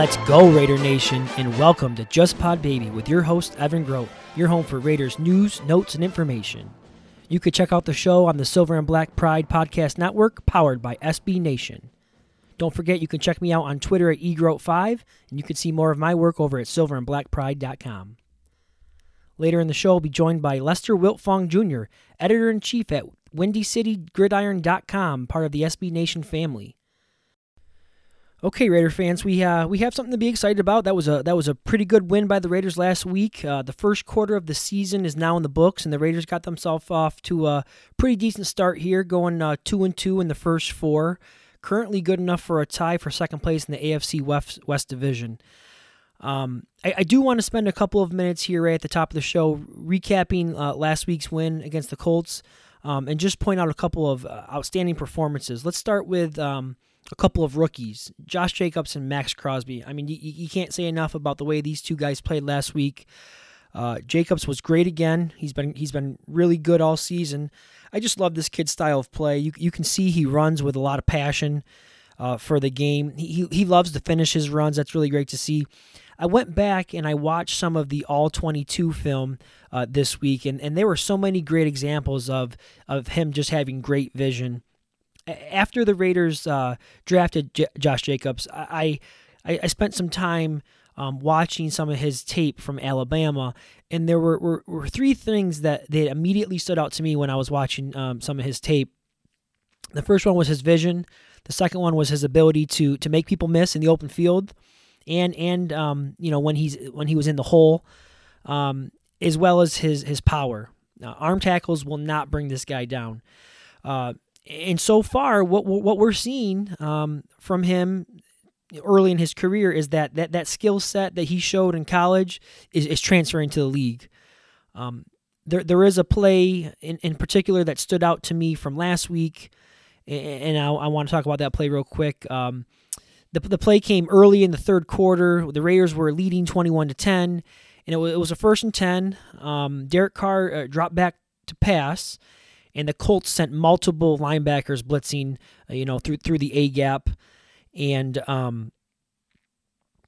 Let's go, Raider Nation, and welcome to Just Pod Baby with your host, Evan Grote, your home for Raiders news, notes, and information. You could check out the show on the Silver and Black Pride Podcast Network, powered by SB Nation. Don't forget, you can check me out on Twitter at eGrote5, and you can see more of my work over at silverandblackpride.com. Later in the show, I'll be joined by Lester Wiltfong Jr., editor in chief at WindyCityGridiron.com, part of the SB Nation family. Okay, Raider fans, we uh, we have something to be excited about. That was a that was a pretty good win by the Raiders last week. Uh, the first quarter of the season is now in the books, and the Raiders got themselves off to a pretty decent start here, going uh, two and two in the first four. Currently, good enough for a tie for second place in the AFC West West Division. Um, I, I do want to spend a couple of minutes here right at the top of the show recapping uh, last week's win against the Colts, um, and just point out a couple of uh, outstanding performances. Let's start with. Um, a couple of rookies, Josh Jacobs and Maxx Crosby. I mean, you, you can't say enough about the way these two guys played last week. Uh, Jacobs was great again. He's been he's been really good all season. I just love this kid's style of play. You you can see he runs with a lot of passion uh, for the game. He, he loves to finish his runs. That's really great to see. I went back and I watched some of the All 22 film uh, this week, and, and there were so many great examples of of him just having great vision after the Raiders uh, drafted J- Josh Jacobs, I, I I spent some time um, watching some of his tape from Alabama, and there were, were, were three things that that immediately stood out to me when I was watching um, some of his tape. The first one was his vision. The second one was his ability to to make people miss in the open field, and and um, you know when he's when he was in the hole, um, as well as his his power. Arm tackles will not bring this guy down. Uh, and so far, what what we're seeing um, from him early in his career is that that, that skill set that he showed in college is, is transferring to the league. Um, there there is a play in, in particular that stood out to me from last week, and I, I want to talk about that play real quick. Um, the, the play came early in the third quarter. The Raiders were leading 21 to 10, and it was, it was a first and 10. Um, Derek Carr uh, dropped back to pass, and the Colts sent multiple linebackers blitzing, uh, you know, through through the A gap, and um,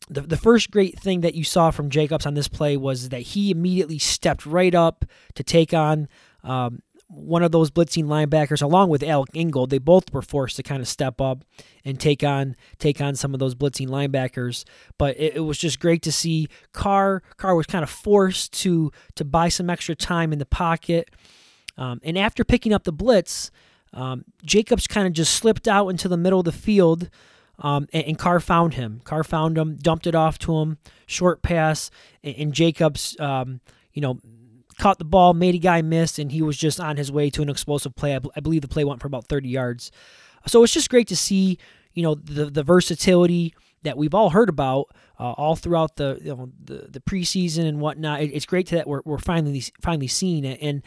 the the first great thing that you saw from Jacobs on this play was that he immediately stepped right up to take on. Um, one of those blitzing linebackers, along with Alec Ingold, they both were forced to kind of step up and take on take on some of those blitzing linebackers. But it, it was just great to see Carr. Carr was kind of forced to to buy some extra time in the pocket. Um, and after picking up the blitz, um, Jacobs kind of just slipped out into the middle of the field, um, and, and, Carr found him. Carr found him, dumped it off to him, short pass, and, and Jacobs, um, you know, caught the ball, made a guy miss, and he was just on his way to an explosive play. I, I believe the play went for about 30 yards. So it's just great to see, you know, the the versatility that we've all heard about uh, all throughout the you know the, the preseason and whatnot. It, it's great to that we're, we're finally finally seeing it, and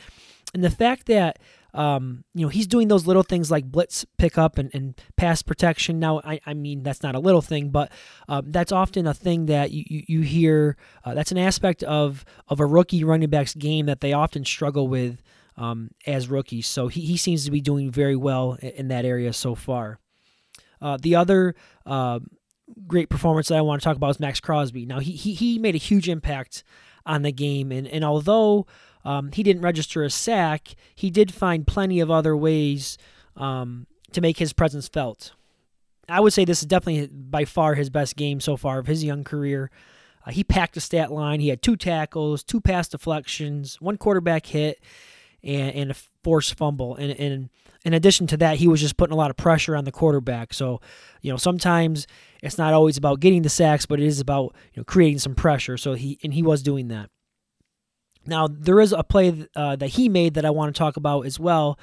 and the fact that um, you know he's doing those little things like blitz pickup and, and pass protection. Now, I, I mean that's not a little thing, but um, that's often a thing that you you, you hear. Uh, that's an aspect of of a rookie running back's game that they often struggle with um, as rookies. So he, he seems to be doing very well in, that area so far. Uh, the other uh, great performance that I want to talk about is Maxx Crosby. Now he he, he made a huge impact on the game, and and although um, he didn't register a sack, he did find plenty of other ways um, to make his presence felt. I would say this is definitely by far his best game so far of his young career. Uh, he packed a stat line. He had two tackles, two pass deflections, one quarterback hit, and, and a forced fumble. And, and in addition to that, he was just putting a lot of pressure on the quarterback. So, you know, sometimes it's not always about getting the sacks, but it is about you know creating some pressure. So he and he was doing that. Now there is a play uh, that he made that I want to talk about as well,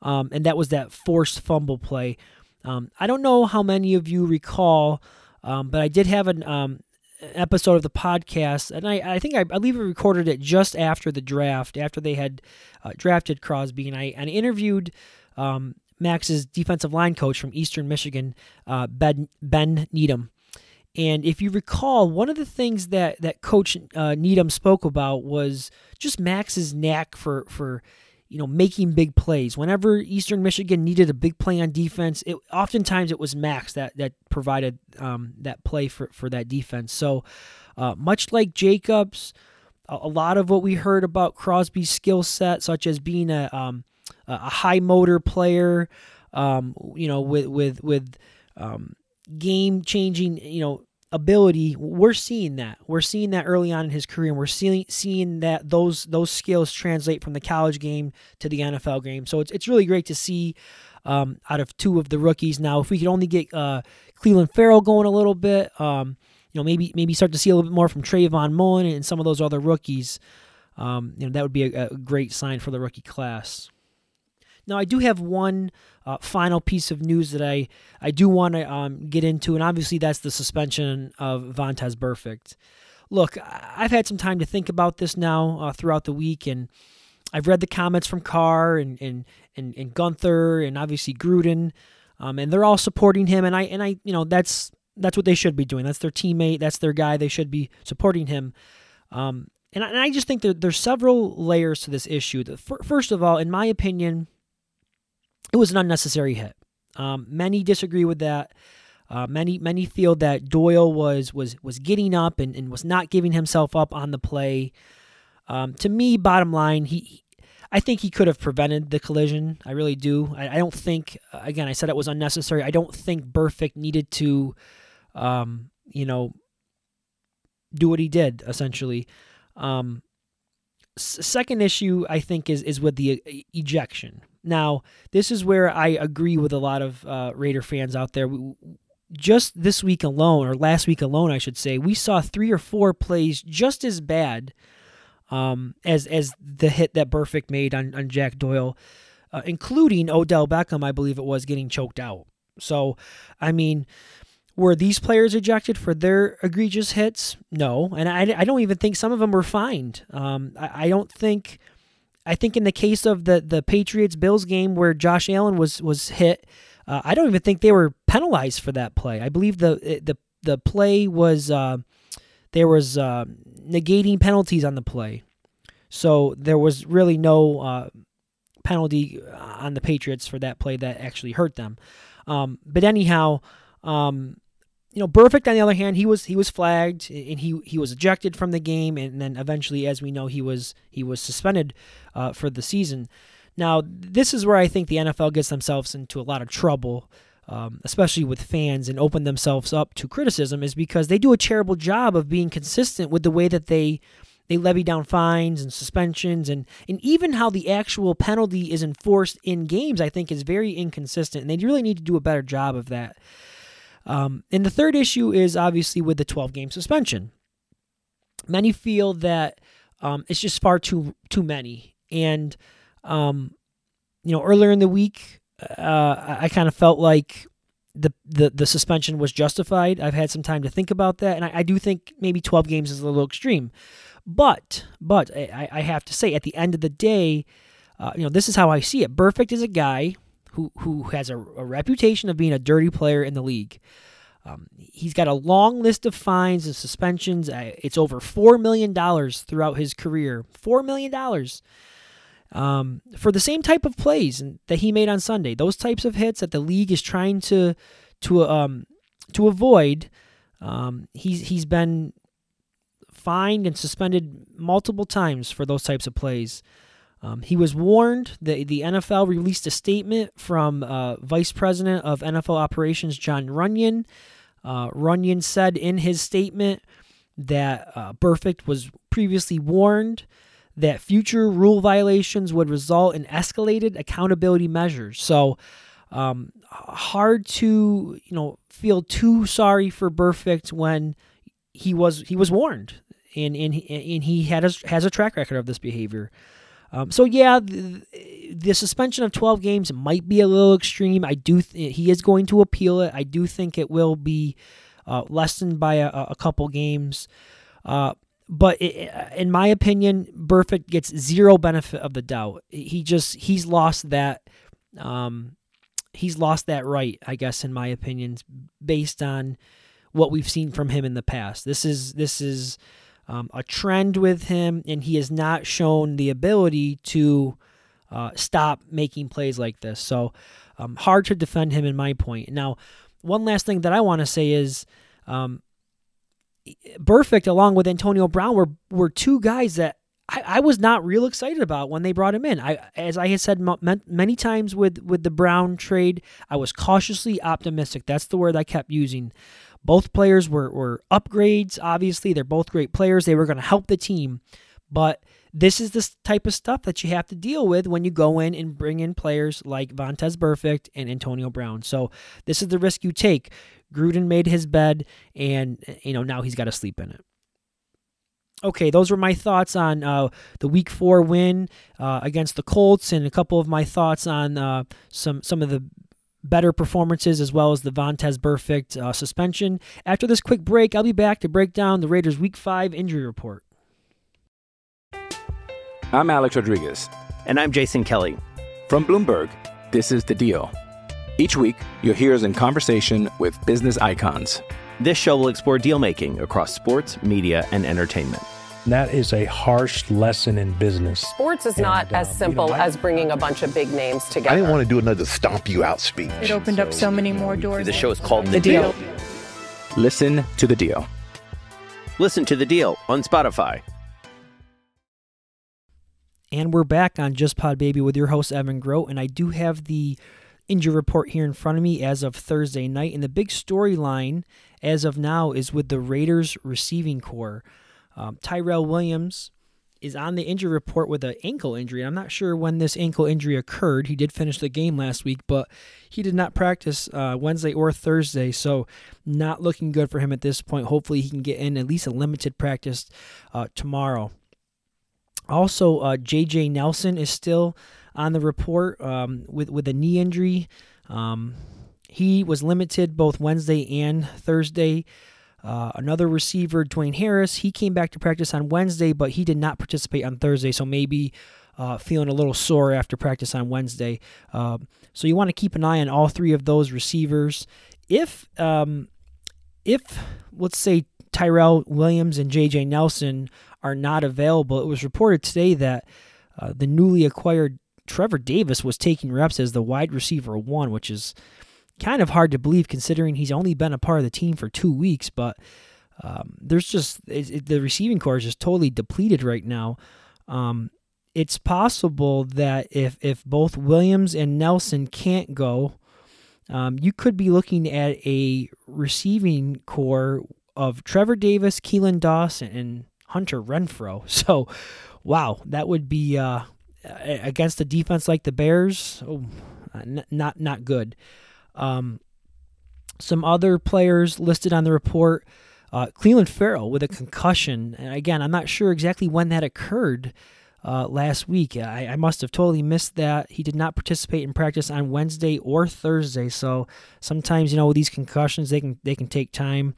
um, and that was that forced fumble play. Um, I don't know how many of you recall, um, but I did have an um, episode of the podcast, and I, I think I, I believe I recorded it just after the draft, after they had uh, drafted Crosby, and I, and I interviewed um, Maxx's defensive line coach from Eastern Michigan, uh, Ben, ben Needham. And if you recall, one of the things that that Coach uh, Needham spoke about was just Maxx's knack for for you know making big plays. Whenever Eastern Michigan needed a big play on defense, it oftentimes it was Maxx that that provided um, that play for for that defense. So uh, much like Jacobs, a, a, lot of what we heard about Crosby's skill set, such as being a um, a high motor player, um, you know, with with with um, game changing, you know, ability. We're seeing that. We're seeing that early on in his career, and we're seeing seeing that those those skills translate from the college game to the NFL game. So it's it's really great to see. Um, out of two of the rookies now, if we could only get uh, Clelin Ferrell going a little bit, um, you know, maybe maybe start to see a little bit more from Trevon Mullen and some of those other rookies. Um, you know, that would be a, a great sign for the rookie class. Now, I do have one uh, final piece of news that I, I do want to um, get into, and obviously that's the suspension of Vontaze Burfict. Look, I've had some time to think about this now uh, throughout the week, and I've read the comments from Carr and and and, and Guenther and obviously Gruden, um, and they're all supporting him, and I and I you know that's that's what they should be doing. That's their teammate. That's their guy. They should be supporting him. Um, and, I, and I just think that there's several layers to this issue. First of all, in my opinion, it was an unnecessary hit. Um, many disagree with that. Uh, many many feel that Doyle was was was getting up and, and was not giving himself up on the play. Um, to me, bottom line, he, I think he could have prevented the collision. I really do. I, I, don't think. Again, I said it was unnecessary. I don't think Burfict needed to, um, you know, do what he did. Essentially, um, second issue I think is is with the uh, ejection. Now, this is where I agree with a lot of uh, Raider fans out there. Just this week alone, or last week alone, I should say, we saw three or four plays just as bad um, as as the hit that Burfict made on, on Jack Doyle, uh, including Odell Beckham, I believe it was, getting choked out. So, I mean, were these players ejected for their egregious hits? No, and I, I don't even think some of them were fined. Um, I, I don't think I think in the case of the the Patriots Bills game where Josh Allen was was hit, uh, I don't even think they were penalized for that play. I believe the the the play was uh, there was uh, negating penalties on the play, so there was really no uh, penalty on the Patriots for that play that actually hurt them. Um, but anyhow, um, you know, Burfict on the other hand, he was he was flagged and he he was ejected from the game, and then eventually, as we know, he was he was suspended uh, for the season. Now, this is where I think the NFL gets themselves into a lot of trouble, um, especially with fans, and open themselves up to criticism, is because they do a terrible job of being consistent with the way that they they levy down fines and suspensions, and and even how the actual penalty is enforced in games. I think is very inconsistent, and they really need to do a better job of that. Um, and the third issue is obviously with the 12 game suspension. Many feel that um, it's just far too too many, and um, you know earlier in the week, uh, I kind of felt like the, the the suspension was justified. I've had some time to think about that, and I, I do think maybe 12 games is a little extreme. But but I, I have to say, at the end of the day, uh, you know this is how I see it. Burfict is a guy who who has a, a reputation of being a dirty player in the league. Um, he's got a long list of fines and suspensions. It's over four million dollars throughout his career. Four million dollars um, for the same type of plays that he made on Sunday. Those types of hits that the league is trying to to um to avoid. Um, he's he's been fined and suspended multiple times for those types of plays. Um, he was warned. The the NFL released a statement from uh, Vice President of NFL Operations Jon Runyan. Uh, Runyan said in his statement that uh, Burfict was previously warned that future rule violations would result in escalated accountability measures. So, um, hard to you know feel too sorry for Burfict when he was he was warned and and he, and he had a, has a track record of this behavior. Um, so yeah, the, the, suspension of 12 games might be a little extreme. I do th- he is going to appeal it. I do think it will be uh, lessened by a, a couple games. Uh, but it, in my opinion, Burfict gets zero benefit of the doubt. He just he's lost that um, he's lost that right, I guess, in my opinion, based on what we've seen from him in the past. This is this is um, a trend with him, and he has not shown the ability to uh, stop making plays like this. So um, hard to defend him in my point. Now, one last thing that I want to say is um, Burfict, along with Antonio Brown, were were two guys that I, I, was not real excited about when they brought him in. I, as I had said m- many times with with the Brown trade, I was cautiously optimistic. That's the word I kept using. Both players were, were upgrades, obviously. They're both great players. They were going to help the team. But this is the type of stuff that you have to deal with when you go in and bring in players like Vontaze Burfict and Antonio Brown. So this is the risk you take. Gruden made his bed, and you know now he's got to sleep in it. Okay, those were my thoughts on uh, the Week Four win uh, against the Colts, and a couple of my thoughts on uh, some some of the better performances as well as the Vontaze Burfict uh, suspension. After this quick break, I'll be back to break down the Raiders' Week 5 injury report. I'm Alex Rodriguez. And I'm Jason Kelly. From Bloomberg, this is The Deal. Each week, you'll hear us in conversation with business icons. This show will explore deal making across sports, media, and entertainment. That is a harsh lesson in business. Sports is not and, as uh, simple you know, I, as bringing a bunch of big names together. I didn't want to do another stomp you out speech. It opened so, up so many more doors. The show is called The, the deal. deal. Listen to the deal. Listen to the deal on Spotify. And we're back on Just Pod Baby with your host, Evan Grote. And I do have the injury report here in front of me as of Thursday night. And the big storyline as of now is with the Raiders receiving corps. Um, Tyrell Williams is on the injury report with an ankle injury. I'm not sure when this ankle injury occurred. He did finish the game last week, but he did not practice uh, Wednesday or Thursday, so not looking good for him at this point. Hopefully, he can get in at least a limited practice uh, tomorrow. Also, uh, J.J. Nelson is still on the report um, with with a knee injury. Um, he was limited both Wednesday and Thursday. Uh, another receiver, Dwayne Harris, he came back to practice on Wednesday, but he did not participate on Thursday, so maybe uh, feeling a little sore after practice on Wednesday. Uh, so you want to keep an eye on all three of those receivers. If um, if let's say Tyrell Williams and J.J. Nelson are not available, it was reported today that uh, the newly acquired Trevor Davis was taking reps as the wide receiver one, which is kind of hard to believe considering he's only been a part of the team for two weeks. But um, there's just it, it, the receiving corps is just totally depleted right now. Um, it's possible that if if both Williams and Nelson can't go, um, you could be looking at a receiving corps of Trevor Davis, Keelan Dawson, and Hunter Renfrow. So, wow, that would be uh, against a defense like the Bears. Oh, not not good. Um, some other players listed on the report uh, Clelin Ferrell with a concussion. And again, I'm not sure exactly when that occurred uh, last week. I, I, must have totally missed that. He did not participate in practice on Wednesday or Thursday. So sometimes, you know, with these concussions, they can they can take time.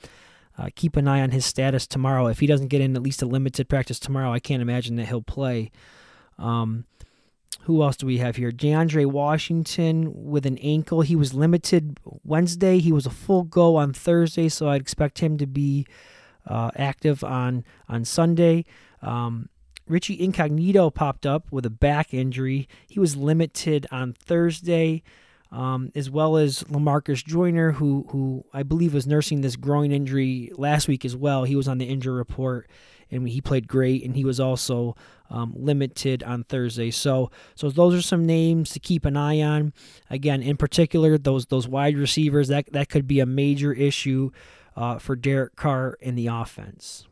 Uh, keep an eye on his status tomorrow. If he doesn't get in at least a limited practice tomorrow, I can't imagine that he'll play. Um, who else do we have here? DeAndre Washington with an ankle. He was limited Wednesday. He was a full go on Thursday, so I'd expect him to be uh, active on on Sunday. Um, Richie Incognito popped up with a back injury. He was limited on Thursday. Um, as well as Lamarcus Joyner, who who I believe was nursing this groin injury last week as well. He was on the injury report, and he played great, and he was also um, limited on Thursday. So so those are some names to keep an eye on. Again, in particular, those those wide receivers that that could be a major issue uh, for Derek Carr in the offense.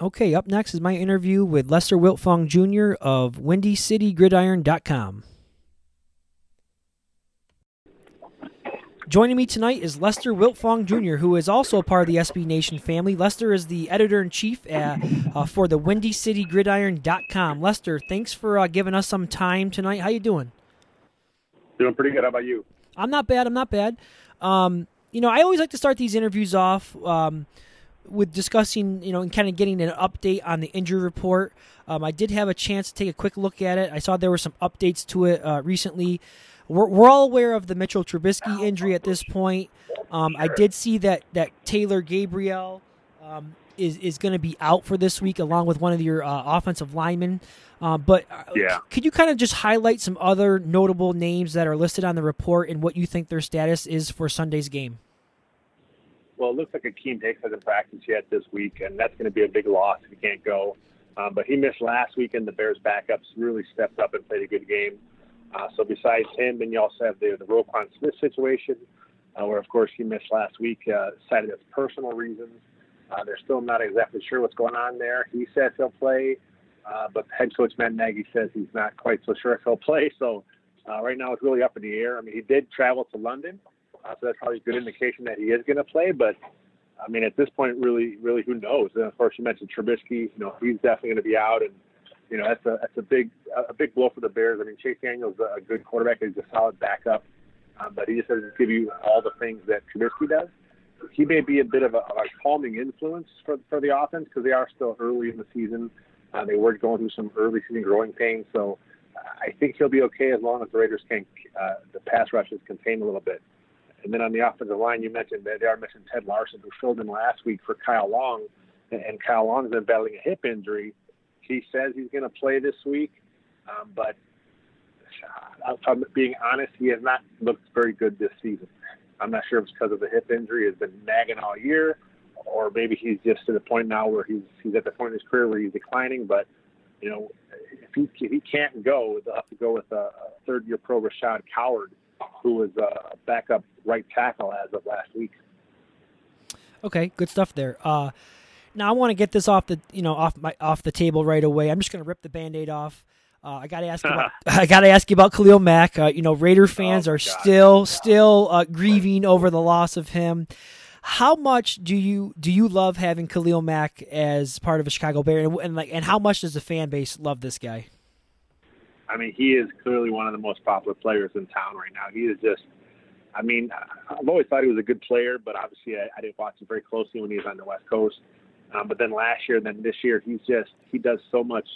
Okay, up next is my interview with Lester Wiltfong Jr. of WindyCityGridiron.com. Joining me tonight is Lester Wiltfong Jr., who is also a part of the SB Nation family. Lester is the editor in chief at, uh, for the WindyCityGridiron.com. Lester, thanks for uh, giving us some time tonight. How you doing? Doing pretty good. How about you? I'm not bad. I'm not bad. Um, you know, I always like to start these interviews off um, with discussing, you know, and kind of getting an update on the injury report. Um, I did have a chance to take a quick look at it. I saw there were some updates to it uh, recently. We're, we're all aware of the Mitchell Trubisky injury at this point. Um, I did see that that Taylor Gabriel um, is is going to be out for this week, along with one of your uh, offensive linemen. Uh, but uh, yeah. could you kind of just highlight some other notable names that are listed on the report and what you think their status is for Sunday's game? Well, it looks like Akiem Hicks hasn't practiced yet this week, and that's going to be a big loss if he can't go. Um, but he missed last week, and the Bears' backups really stepped up and played a good game. Uh, so besides him, then you also have the the Roquan Smith situation, uh, where of course he missed last week, uh, cited as personal reasons. Uh, they're still not exactly sure what's going on there. He says he'll play, uh, but head coach Matt Nagy says he's not quite so sure if he'll play. So uh, right now it's really up in the air. I mean, he did travel to London, uh, so that's probably a good indication that he is going to play. But I mean, at this point, really, really, who knows? And of course, you mentioned Trubisky. You know, he's definitely going to be out, and you know that's a that's a big a big blow for the Bears. I mean, Chase Daniel's is a good quarterback. He's a solid backup, um, but he just doesn't give you all the things that Trubisky does. He may be a bit of a, a calming influence for for the offense because they are still early in the season. Uh, they were going through some early season growing pains, so I think he'll be okay as long as the Raiders can uh, the pass rush is contained a little bit. And then on the offensive line, you mentioned that they are missing Ted Larsen, who filled in last week for Kyle Long, and Kyle Long's been battling a hip injury. He says he's going to play this week, um, but if I'm being honest, he has not looked very good this season. I'm not sure if it's because of the hip injury; has been nagging all year, or maybe he's just to the point now where he's he's at the point in his career where he's declining. But you know, if he if he can't go, they'll have to go with a, a third year pro Rashad Coward, who was a backup right tackle as of last week. Okay, good stuff there. Uh, now I want to get this off the you know off my off the table right away. I'm just going to rip the band-aid off. Uh, I got to ask you about I got to ask you about Khalil Mack. Uh, you know, Raider fans oh, are God. still still uh, grieving over the loss of him. How much do you do you love having Khalil Mack as part of a Chicago Bear, and, and like, and how much does the fan base love this guy? I mean, he is clearly one of the most popular players in town right now. He is just, I mean, I've always thought he was a good player, but obviously I, I didn't watch him very closely when he was on the West Coast. Um, but then last year, and then this year, he's just he does so much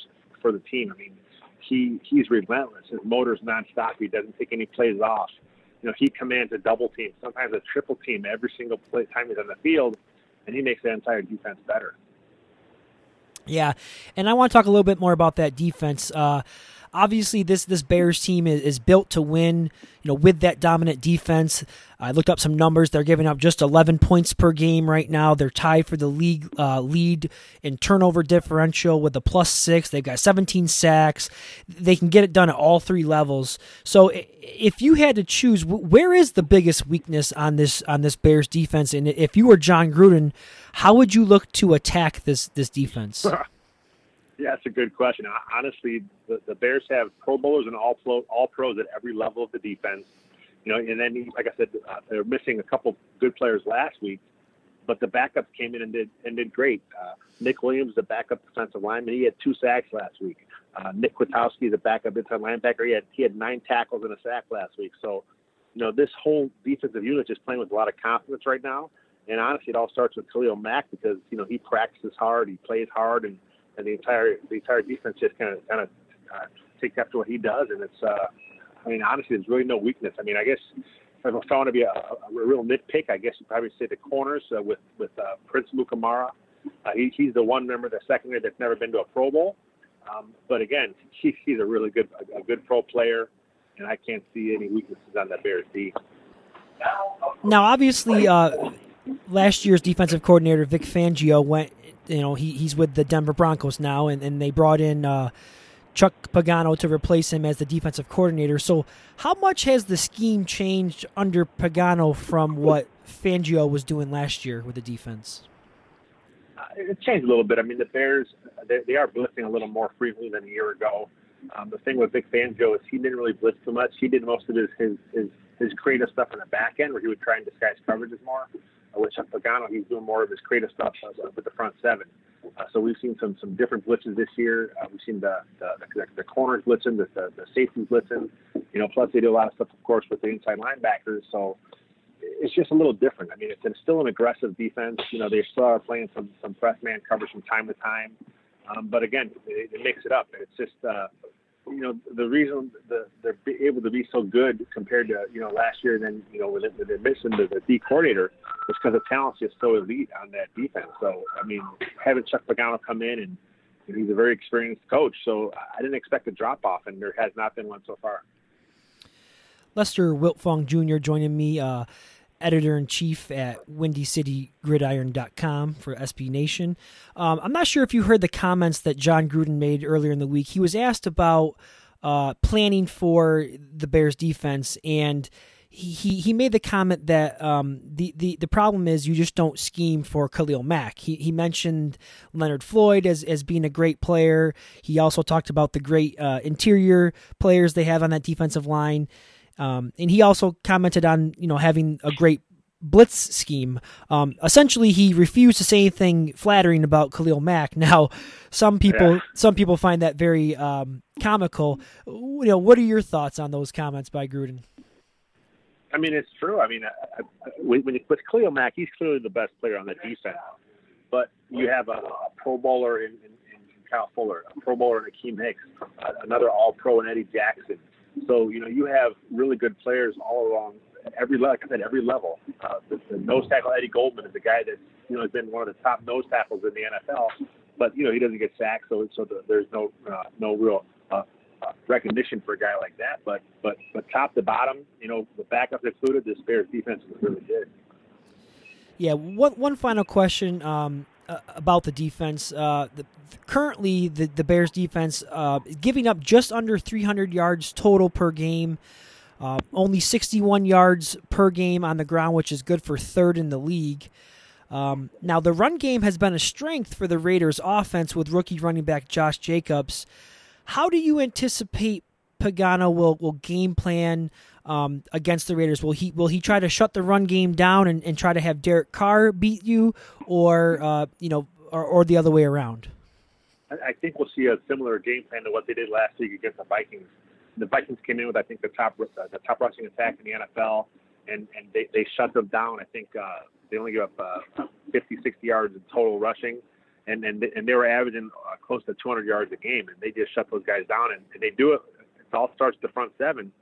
for the team. I mean, he he's relentless. His motor's nonstop. He doesn't take any plays off. You know, he commands a double team, sometimes a triple team every single play, time he's on the field, and he makes the entire defense better. Yeah, and I want to talk a little bit more about that defense. Uh, obviously this this Bears team is, is built to win. You know, with that dominant defense, I looked up some numbers. They're giving up just 11 points per game right now. They're tied for the league uh, lead in turnover differential with a plus six. They've got 17 sacks. They can get it done at all three levels. So, if you had to choose, where is the biggest weakness on this on this Bears defense? And if you were Jon Gruden, how would you look to attack this this defense? Yeah, that's a good question. Honestly, the, the Bears have Pro Bowlers and all pro, all pros at every level of the defense. You know, and then like I said, uh, they're missing a couple good players last week, but the backups came in and did and did great. Uh, Nick Williams, the backup defensive lineman, he had two sacks last week. Uh, Nick Kwiatkowski, the backup inside linebacker, he had he had nine tackles and a sack last week. So, you know, this whole defensive unit is playing with a lot of confidence right now. And honestly, it all starts with Khalil Mack because you know he practices hard, he plays hard, and and the entire the entire defense just kind of kind of uh, takes after what he does, and it's. Uh, I mean, honestly, there's really no weakness. I mean, I guess if I trying to be a, a real nitpick, I guess you'd probably say the corners uh, with with uh, Prince Mukamara. Uh, he, he's the one member, the secondary that's never been to a Pro Bowl. Um, but again, he, he's a really good a, a good pro player, and I can't see any weaknesses on that Bears D. Now, obviously, uh, last year's defensive coordinator Vic Fangio went. You know, he, he's with the Denver Broncos now, and, and they brought in uh, Chuck Pagano to replace him as the defensive coordinator. So, how much has the scheme changed under Pagano from what Fangio was doing last year with the defense? Uh, it changed a little bit. I mean, the Bears they, they are blitzing a little more frequently than a year ago. Um, the thing with Vic Fangio is he didn't really blitz too much. He did most of his his his, his creative stuff in the back end, where he would try and disguise coverages more. With Chuck Pagano, he's doing more of his creative stuff uh, with the front seven. Uh, so we've seen some some different blitzes this year. Uh, we've seen the the, the, the corners blitzing, the, the the safeties blitzing. You know, plus they do a lot of stuff, of course, with the inside linebackers. So it's just a little different. I mean, it's still an aggressive defense. You know, they still are playing some some press man coverage from time to time. Um, but again, it, it makes it up. It's just, uh, you know, the reason the, they're able to be so good compared to, you know, last year and then, you know, with, with admission to the D coordinator was because the talent's just so elite on that defense. So, I mean, having Chuck Pagano come in and, and he's a very experienced coach. So I didn't expect a drop off, and there has not been one so far. Lester Wiltfong Jr. joining me. Uh, editor in chief at WindyCityGridiron.com for SB Nation. Um, I'm not sure if you heard the comments that Jon Gruden made earlier in the week. He was asked about uh, planning for the Bears defense, and he, he, made the comment that um, the, the, the problem is you just don't scheme for Khalil Mack. He, he mentioned Leonard Floyd as, as being a great player. He also talked about the great uh, interior players they have on that defensive line. Um, and he also commented on you know having a great blitz scheme. Um, essentially, he refused to say anything flattering about Khalil Mack. Now, some people yeah. some people find that very um, comical. You know, what are your thoughts on those comments by Gruden? I mean, it's true. I mean, I, I, when you, with Khalil Mack, he's clearly the best player on the defense. But you have a, a Pro Bowler in, in, in Kyle Fuller, a Pro Bowler in Akiem Hicks, another All Pro in Eddie Jackson. So you know you have really good players all along every like I said every level. Uh, the, the nose tackle Eddie Goldman is a guy that you know has been one of the top nose tackles in the NFL, but you know he doesn't get sacked, so so the, there's no uh, no real uh, uh, recognition for a guy like that. But but but top to bottom, you know the backups included, this Bears defense is really good. Yeah, one one final question. Um, uh, about the defense. Uh, the, currently, the, the Bears defense uh, giving up just under 300 yards total per game. Uh, only 61 yards per game on the ground, which is good for third in the league. Um, now, the run game has been a strength for the Raiders' offense with rookie running back Josh Jacobs. How do you anticipate Pagano will, will game plan um, against the Raiders? Will he will he try to shut the run game down and, and try to have Derek Carr beat you, or uh, you know, or, or the other way around? I think we'll see a similar game plan to what they did last week against the Vikings. The Vikings came in with I think the top the top rushing attack in the NFL, and and they, they shut them down. I think uh, they only gave up uh, 50, 60 yards in total rushing, and and they, and they were averaging uh, close to 200 yards a game, and they just shut those guys down, and, and they do it. It all starts the front seven,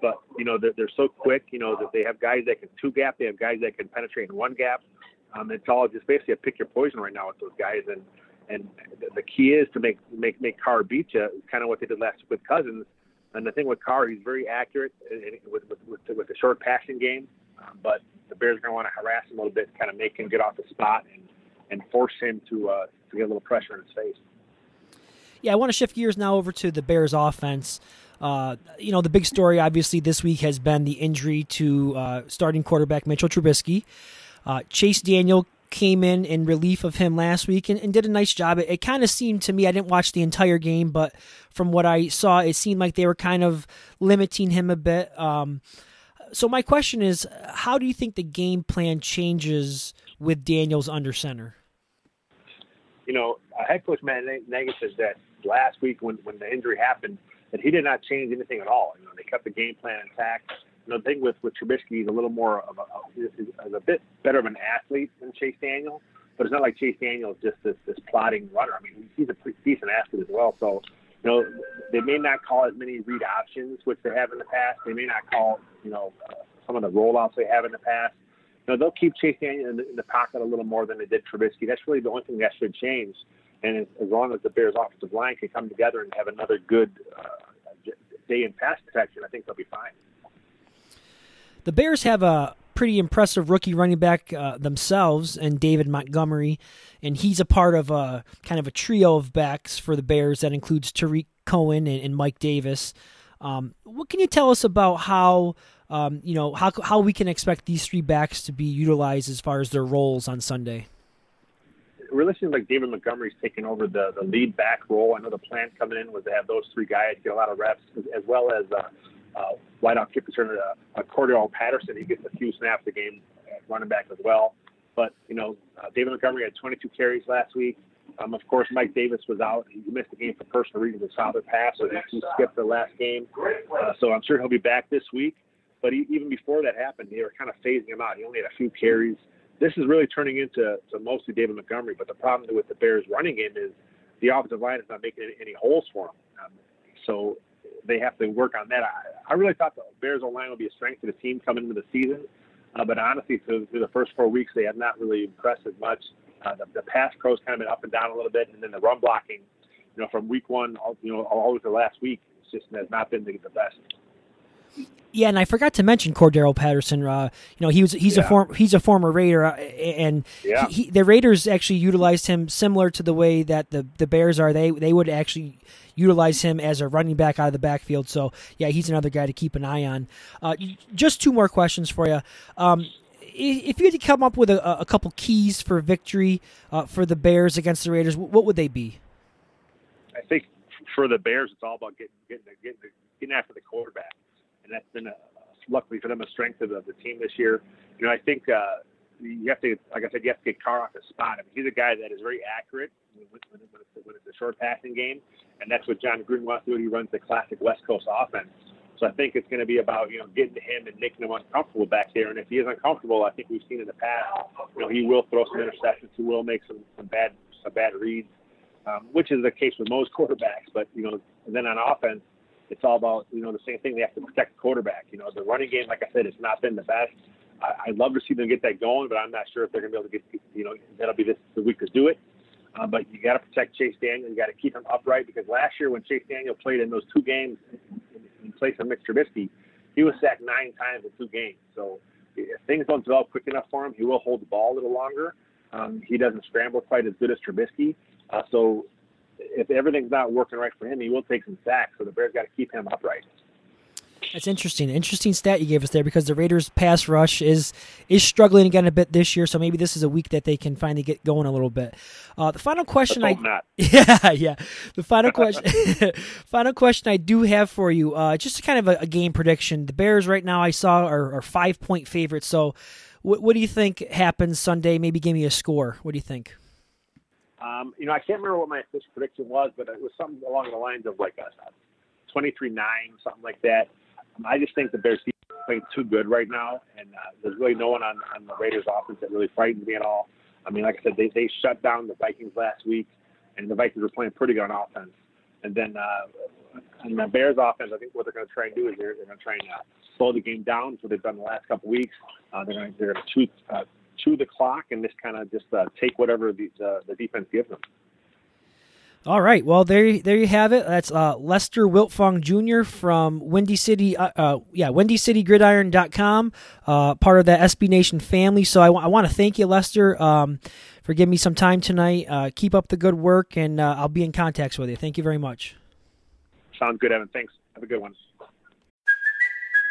but you know they're, they're so quick. You know that they have guys that can two gap. They have guys that can penetrate in one gap. Um, it's all just basically a pick your poison right now with those guys. And and the key is to make make make Carr beat you. Kind of what they did last week with Cousins. And the thing with Carr, he's very accurate with with with, with the short passing game. Um, but the Bears are going to want to harass him a little bit, kind of make him get off the spot and and force him to uh, to get a little pressure in his face. Yeah, I want to shift gears now over to the Bears offense. Uh, you know, the big story obviously this week has been the injury to uh, starting quarterback Mitchell Trubisky. Uh, Chase Daniel came in in relief of him last week and, and did a nice job. It, it kind of seemed to me, I didn't watch the entire game, but from what I saw, it seemed like they were kind of limiting him a bit. Um, so my question is, how do you think the game plan changes with Daniels under center? You know, head coach Matt Nagy says that last week when, when the injury happened – that he did not change anything at all. You know, they kept the game plan intact. You know, the thing with with Trubisky, he's a little more of a, is a bit better of an athlete than Chase Daniel, but it's not like Chase Daniel is just this this plotting runner. I mean, he's a pretty decent athlete as well. So, you know, they may not call as many read options, which they have in the past. They may not call, you know, uh, some of the rollouts they have in the past. You know, they'll keep Chase Daniel in the, in the pocket a little more than they did Trubisky. That's really the only thing that should change. And as, as long as the Bears' offensive line can come together and have another good uh, stay in pass protection, I think they'll be fine. The Bears have a pretty impressive rookie running back uh, themselves, and David Montgomery, and he's a part of a kind of a trio of backs for the Bears that includes Tarik Cohen and, and Mike Davis. Um, what can you tell us about how um, you know how how we can expect these three backs to be utilized as far as their roles on Sunday? Really seems like David Montgomery's taking over the, the lead back role. I know the plan coming in was to have those three guys get a lot of reps, as well as uh, uh, wideout kick returner uh, Cordarrelle Patterson. He gets a few snaps a game at running back as well. But, you know, uh, David Montgomery had 22 carries last week. Um, of course, Mike Davis was out. He missed the game for personal reasons. His father passed, so he skipped the last game. Uh, so I'm sure he'll be back this week. But he, even before that happened, they were kind of phasing him out. He only had a few carries this is really turning into to mostly David Montgomery. But the problem with the Bears' running game is the offensive line is not making any, holes for him. Um, so they have to work on that. I, I really thought the Bears' line would be a strength of the team coming into the season. Uh, but honestly, through, through the first four weeks, they have not really impressed as much. Uh, the, the pass pros kind of been up and down a little bit, and then the run blocking, you know, from week one, all, you know, all the last week, it's just has not been the, the best. Yeah, and I forgot to mention Cordarrelle Patterson. Uh, you know, he was he's yeah. a form he's a former Raider, uh, and yeah. he, he, the Raiders actually utilized him similar to the way that the, the Bears are. They they would actually utilize him as a running back out of the backfield. So yeah, he's another guy to keep an eye on. Uh, just two more questions for you. Um, if you had to come up with a, a couple keys for victory uh, for the Bears against the Raiders, what would they be? I think for the Bears, it's all about getting getting getting, getting after the quarterback and that's been a, luckily for them a strength of the, the team this year. You know, I think uh, you have to, like I said, you have to get Carr off the spot. I mean, he's a guy that is very accurate when, when, when, it's, when it's a short passing game, and that's what Jon Gruden wants to do. He runs the classic West Coast offense. So I think it's going to be about you know getting to him and making him uncomfortable back there. And if he is uncomfortable, I think we've seen in the past, you know, he will throw some interceptions. He will make some some bad some bad reads, um, which is the case with most quarterbacks. But you know, and then on offense, it's all about you know the same thing. They have to protect the quarterback. You know, the running game, like I said, it's not been the best. I, I'd love to see them get that going, but I'm not sure if they're going to be able to get. You know, that'll be this the week to do it. Uh, but you got to protect Chase Daniel. You got to keep him upright because last year when Chase Daniel played in those two games in place of Mitch Trubisky, he was sacked nine times in two games. So if things don't develop quick enough for him, he will hold the ball a little longer. Um, he doesn't scramble quite as good as Trubisky. Uh, so if everything's not working right for him, he will take some sacks. So the Bears got to keep him upright. That's interesting. Interesting stat you gave us there because the Raiders' pass rush is is struggling again a bit this year. So maybe this is a week that they can finally get going a little bit. Uh, the final question I not. yeah yeah the final question final question I do have for you uh, just kind of a, a, game prediction. The Bears right now I saw are, are five point favorites. So what, what do you think happens Sunday? Maybe give me a score. What do you think? Um, you know, I can't remember what my official prediction was, but it was something along the lines of like a 23-9, something like that. Um, I just think the Bears team playing too good right now, and uh, there's really no one on, on the Raiders offense that really frightens me at all. I mean, like I said, they, they shut down the Vikings last week, and the Vikings were playing pretty good on offense. And then uh, and the Bears offense, I think what they're going to try and do is they're, they're going to try and uh, slow the game down. So they've done the last couple weeks. Uh, they're going to they're going to chew, uh, chew the clock and just kind of just uh, take whatever the, the, the defense gives them. All right. Well, there, there you have it. That's uh, Lester Wiltfong Jr. from Windy City, uh, uh, yeah, WindyCityGridiron.com, uh, part of the SB Nation family. So I, w- I want to thank you, Lester, um, for giving me some time tonight. Uh, keep up the good work, and uh, I'll be in contact with you. Thank you very much. Sounds good, Evan. Thanks. Have a good one.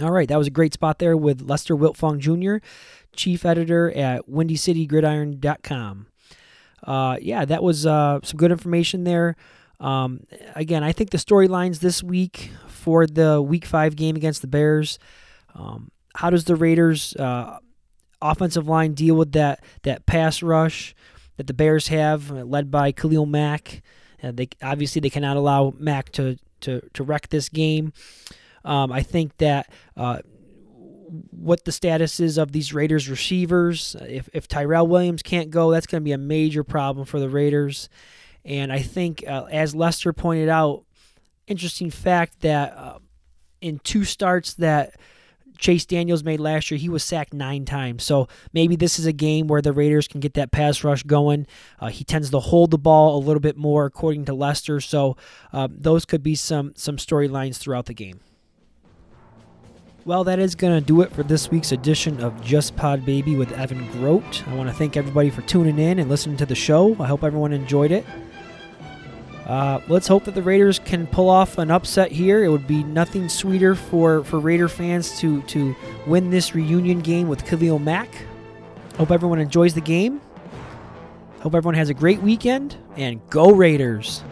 All right, that was a great spot there with Lester Wiltfong Jr., chief editor at WindyCityGridiron.com. Uh, yeah, that was uh, some good information there. Um, again, I think the storylines this week for the Week Five game against the Bears. Um, how does the Raiders' uh, offensive line deal with that that pass rush that the Bears have, uh, led by Khalil Mack? they obviously they cannot allow Mack to to to wreck this game. Um, I think that uh, what the status is of these Raiders receivers. If if Tyrell Williams can't go, that's going to be a major problem for the Raiders. And I think, uh, as Lester pointed out, interesting fact that uh, in two starts that Chase Daniels made last year, he was sacked nine times. So maybe this is a game where the Raiders can get that pass rush going. Uh, he tends to hold the ball a little bit more, according to Lester. So uh, those could be some some storylines throughout the game. Well, that is going to do it for this week's edition of Just Pod Baby with Evan Grote. I want to thank everybody for tuning in and listening to the show. I hope everyone enjoyed it. Uh, let's hope that the Raiders can pull off an upset here. It would be nothing sweeter for, for Raider fans to, to win this reunion game with Khalil Mack. Hope everyone enjoys the game. Hope everyone has a great weekend, and go Raiders!